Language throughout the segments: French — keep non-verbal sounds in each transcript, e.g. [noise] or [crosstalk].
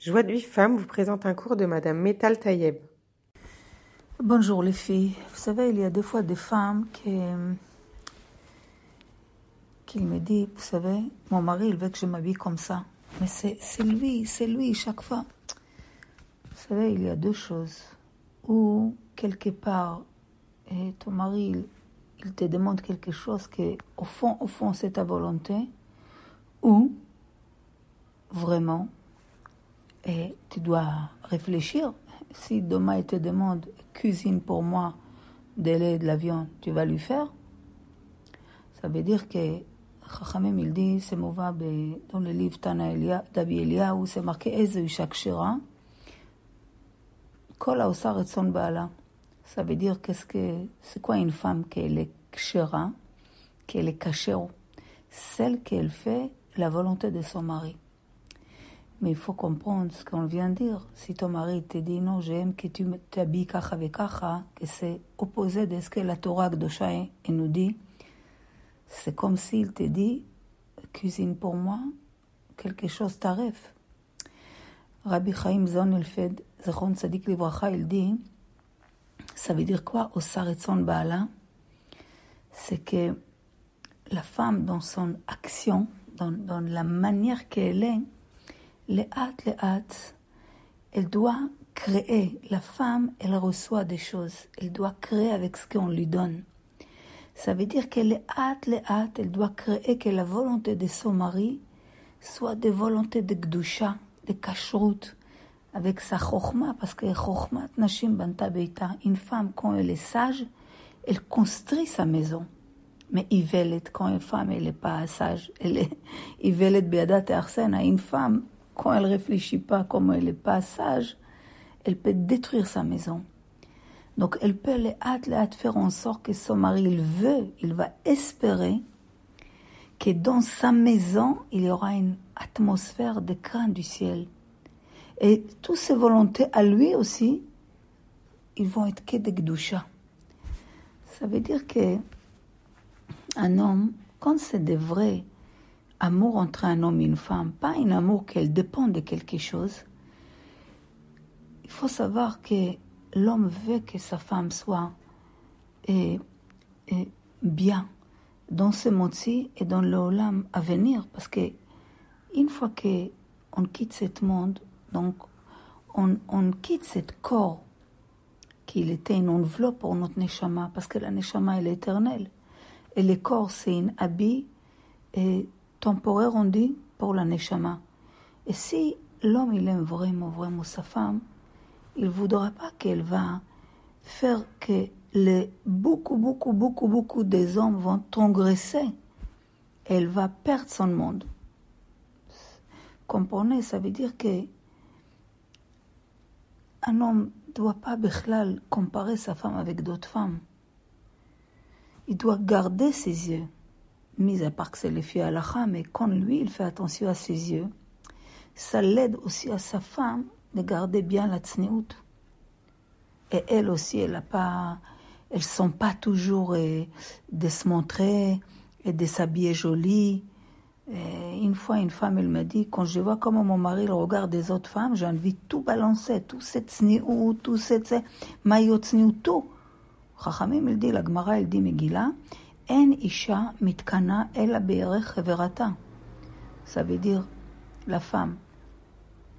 Joie de vie femme vous présente un cours de Madame Metal Tayeb. Bonjour les filles. Vous savez, il y a des fois des femmes qui, qui me disent, vous savez, mon mari, il veut que je m'habille comme ça. Mais c'est lui, c'est lui chaque fois. Vous savez, il y a deux choses. Ou quelque part, et ton mari, il, il te demande quelque chose qui, au fond, au fond, c'est ta volonté. Ou, vraiment, et tu dois réfléchir. Si demain il te demande cuisine pour moi de lait de la viande, tu vas lui faire. Ça veut dire que Chachamim il dit, c'est mauvais dans le livre Tana d'Abi Elia où c'est marqué Eze Isha Kshira. Kol haosa retzon baala. Ça veut dire qu'est-ce que c'est quoi une femme qui est kshira, qui est kashero, celle qu'elle fait la volonté de son mari. Mais il faut comprendre ce qu'on vient de dire. Si ton mari te dit non, j'aime que tu t'habilles kacha avec kacha, que c'est opposé de ce que la Torah Gdosha nous dit, c'est comme s'il te dit cuisine pour moi, quelque chose t'arrive. Rabbi Chaim Zon Elfed, Zechon Tzadik Livracha, il dit ça veut dire quoi au Saretzon Baala? C'est que la femme, dans son action, dans, dans la manière qu'elle est, les hâtes, elle doit créer. La femme, elle reçoit des choses. Elle doit créer avec ce qu'on lui donne. Ça veut dire qu'elle est hâte, les hâtes, elle doit créer que la volonté de son mari soit des volontés de gdusha, de kashrut, avec sa chokhma, parce que chokhmat nashim banta beita, une femme, quand elle est sage, elle construit sa maison. Mais Ivelet, quand une femme, elle n'est pas sage, elle est Ivelet beadat arsena, une femme, quand elle réfléchit pas, comme elle n'est pas sage, elle peut détruire sa maison. Donc elle peut les hâte, faire en sorte que son mari, il veut, il va espérer que dans sa maison, il y aura une atmosphère de crainte du ciel. Et toutes ses volontés à lui aussi, ils vont être que de gdusha. Ça veut dire que un homme, quand c'est de vrai amour entre un homme et une femme, pas un amour qu'elle dépend de quelque chose. Il faut savoir que l'homme veut que sa femme soit et, bien dans ce monde-ci et dans le à venir, parce que une fois que on quitte ce monde, donc on, quitte ce corps qui était une enveloppe pour notre neshama, parce que la neshama est éternelle, et le corps c'est un habit temporaire, on dit, pour la neshama. Et si l'homme, il aime vraiment, vraiment sa femme, il ne voudra pas qu'elle va faire que les, beaucoup, beaucoup, beaucoup, beaucoup des hommes vont transgresser. Elle va perdre son monde. Comprenez, ça veut dire que un homme ne doit pas comparer sa femme avec d'autres femmes. Il doit garder ses yeux mis à part que c'est les filles à la mais quand lui, il fait attention à ses yeux, ça l'aide aussi à sa femme de garder bien la tsniout. Et elle aussi, elle a pas, elles sont pas toujours euh, de se montrer et de s'habiller jolie. une fois, une femme, elle m'a dit, quand je vois comment mon mari regarde des autres femmes, j'ai envie de tout balancer, tout cette tsniout, tout cette maillot tsniout, tout. Chachamim, il dit, la Gemara, il dit Megillah, Mitkana el verata. Ça veut dire la femme.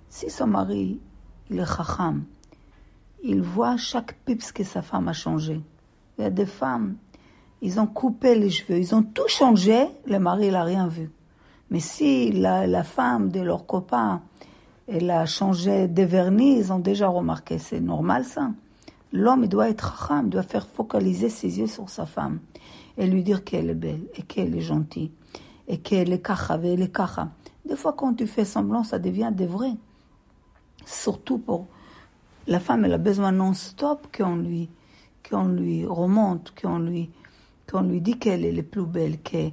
Si son mari, il est chacham, il voit chaque pips que sa femme a changé. Il y a des femmes, ils ont coupé les cheveux, ils ont tout changé, le mari, n'a rien vu. Mais si la, la, femme de leur copain, elle a changé de vernis, ils ont déjà remarqué, c'est normal ça. L'homme, doit être il doit faire focaliser ses yeux sur sa femme et lui dire qu'elle est belle et qu'elle est gentille et qu'elle est kacha, elle. Des fois, quand tu fais semblant, ça devient de vrai. Surtout pour la femme, elle a besoin non-stop qu'on lui, qu'on lui remonte, qu'on lui, qu'on lui dit qu'elle est la plus belle, que,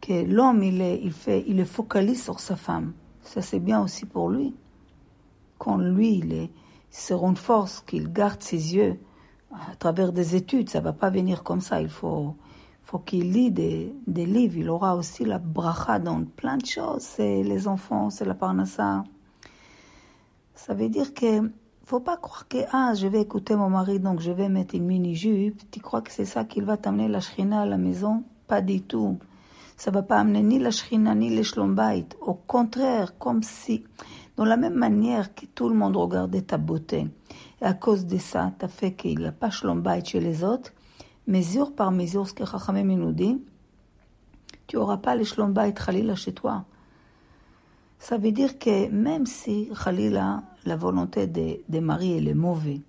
que l'homme, il, est, il, fait, il est focalise sur sa femme. Ça, c'est bien aussi pour lui. Quand lui, il, est, se renforce, qu'il garde ses yeux à travers des études, ça va pas venir comme ça. Il faut, faut qu'il lit des, des, livres. Il aura aussi la bracha dans plein de choses. C'est les enfants, c'est la parnassa. Ça veut dire que faut pas croire que ah, je vais écouter mon mari, donc je vais mettre une mini-jupe. Tu crois que c'est ça qui va t'amener la shrina à la maison? Pas du tout. Ça va pas amener ni la shrina ni les shlombait. Au contraire, comme si, dans la même manière que tout le monde regardait ta beauté, et à cause de ça, tu as fait qu'il n'y a pas shlombait chez les autres, mesure par mesure, ce que Chachamim nous dit, tu n'auras pas les shlombait khalila chez toi. Ça veut dire que même si Khalila, la volonté des de maris, elle est mauvaise,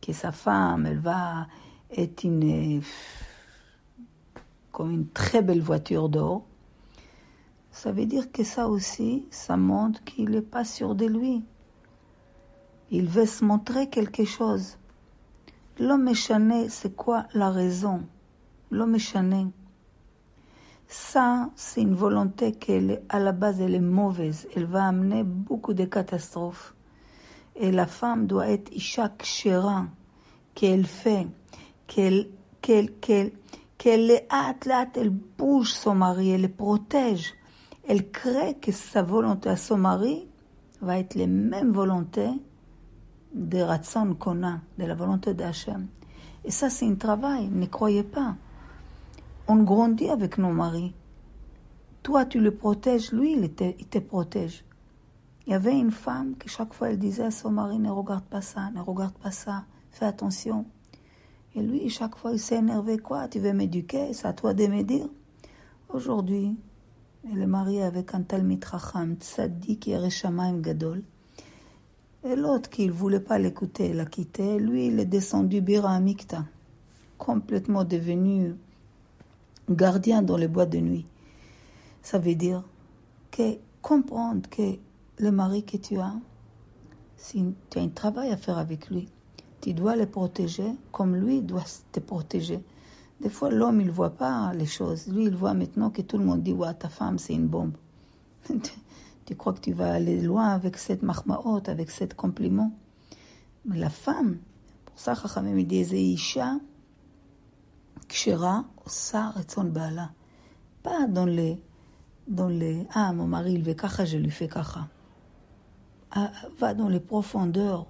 que sa femme, elle va être une, comme une très belle voiture d'or, ça veut dire que ça aussi, ça montre qu'il n'est pas sûr de lui. Il veut se montrer quelque chose. L'homme échané, c'est quoi la raison? L'homme échané. Ça, c'est une volonté qu'elle, à la base, elle est mauvaise. Elle va amener beaucoup de catastrophes. Et la femme doit être Isha Kshera, qu'elle fait, qu'elle, qu'elle, qu'elle, qu'elle elle bouge son mari, elle le protège. Elle crée que sa volonté à son mari va être les mêmes volontés de Ratson qu'on a, de la volonté d'Hachem. Et ça, c'est un travail, ne croyez pas. On grandit avec nos maris. Toi, tu le protèges, lui, il te, il te protège. Il y avait une femme qui chaque fois elle disait à son mari ne regarde pas ça, ne regarde pas ça, fais attention. Et lui, chaque fois, il s'est énervé quoi Tu veux m'éduquer C'est à toi de me dire. Aujourd'hui, elle est mariée avec un Talmid Racham, qui est Reshamaim Gadol. Et l'autre qui ne voulait pas l'écouter, l'a quitté. Lui, il est descendu Bira Amikta, complètement devenu gardien dans les boîtes de nuit. Ça veut dire que comprendre que le mari que tu as, si tu as un travail à faire avec lui, tu dois le protéger comme lui doit te protéger. Des fois, l'homme, il ne voit pas les choses. Lui, il voit maintenant que tout le monde dit Ouais, ta femme, c'est une bombe. [laughs] tu crois que tu vas aller loin avec cette mahmaot, avec cette compliment? Mais la femme, pour ça, Chachamim dit Isha, Kshera, Osa, Retzon Baala. Pas dans les, dans les Ah, mon mari, il veut kacha, je lui fais kacha. Ah, va dans les profondeurs.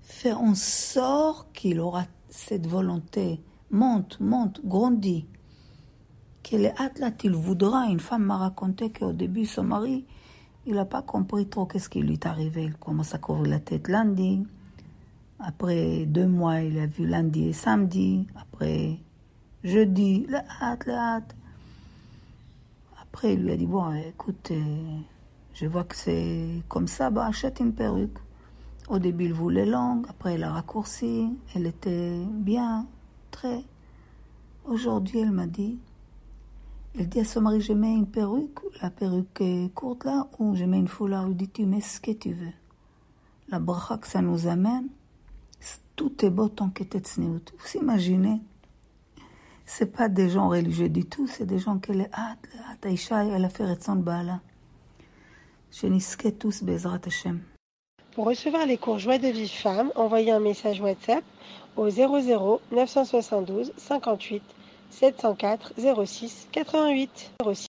Fais en sorte qu'il aura cette volonté. Monte, monte, grandit. Qu'elle hâte là, il voudra? Une femme m'a raconté qu'au début, son mari, il n'a pas compris trop qu'est-ce qui lui est arrivé. Il commence à couvrir la tête lundi. Après deux mois, il a vu lundi et samedi. Après jeudi, la hâte, la hâte. Après, il lui a dit, bon, écoute, euh, je vois que c'est comme ça, bah, achète une perruque. Au début, il voulait longue, après, il a raccourci. Elle était bien, Aujourd'hui, elle m'a dit, elle dit à son mari, je mets une perruque, la perruque est courte là, ou je mets une foulard. Il dit, tu mets ce que tu veux. La bracha que ça nous amène, tout est beau tant que t'es Vous imaginez c'est pas des gens religieux du tout, c'est des gens qui les hâte, hâte, Aïcha, elle a fait Retson Baala. tous Bezrat Hashem. Pour recevoir les cours de vie femme, envoyez un message WhatsApp au 00 972 58 704 06 88 06